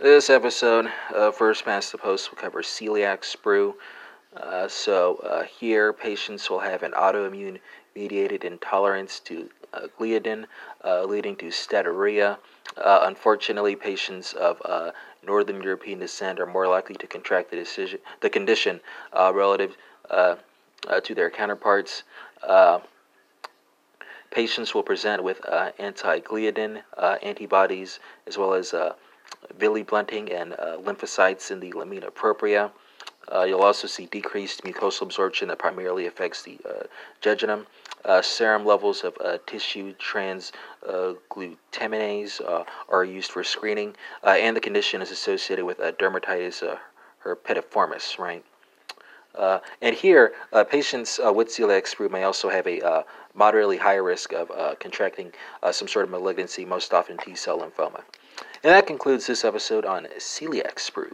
This episode of First Past the Post will cover celiac sprue. Uh, so, uh, here, patients will have an autoimmune mediated intolerance to uh, gliadin, uh, leading to steatorrhea. Uh, unfortunately, patients of uh, Northern European descent are more likely to contract the, decision, the condition relative to their counterparts. patients will present with anti gliadin antibodies as well as villi blunting and uh, lymphocytes in the lamina propria. Uh, you'll also see decreased mucosal absorption that primarily affects the uh, jejunum. Uh, serum levels of uh, tissue transglutaminase uh, are used for screening, and the condition is associated with dermatitis herpetiformis, right? Uh, and here, uh, patients uh, with celiac sprue may also have a moderately higher risk of contracting some sort of malignancy, most often T cell lymphoma. And that concludes this episode on celiac sprue.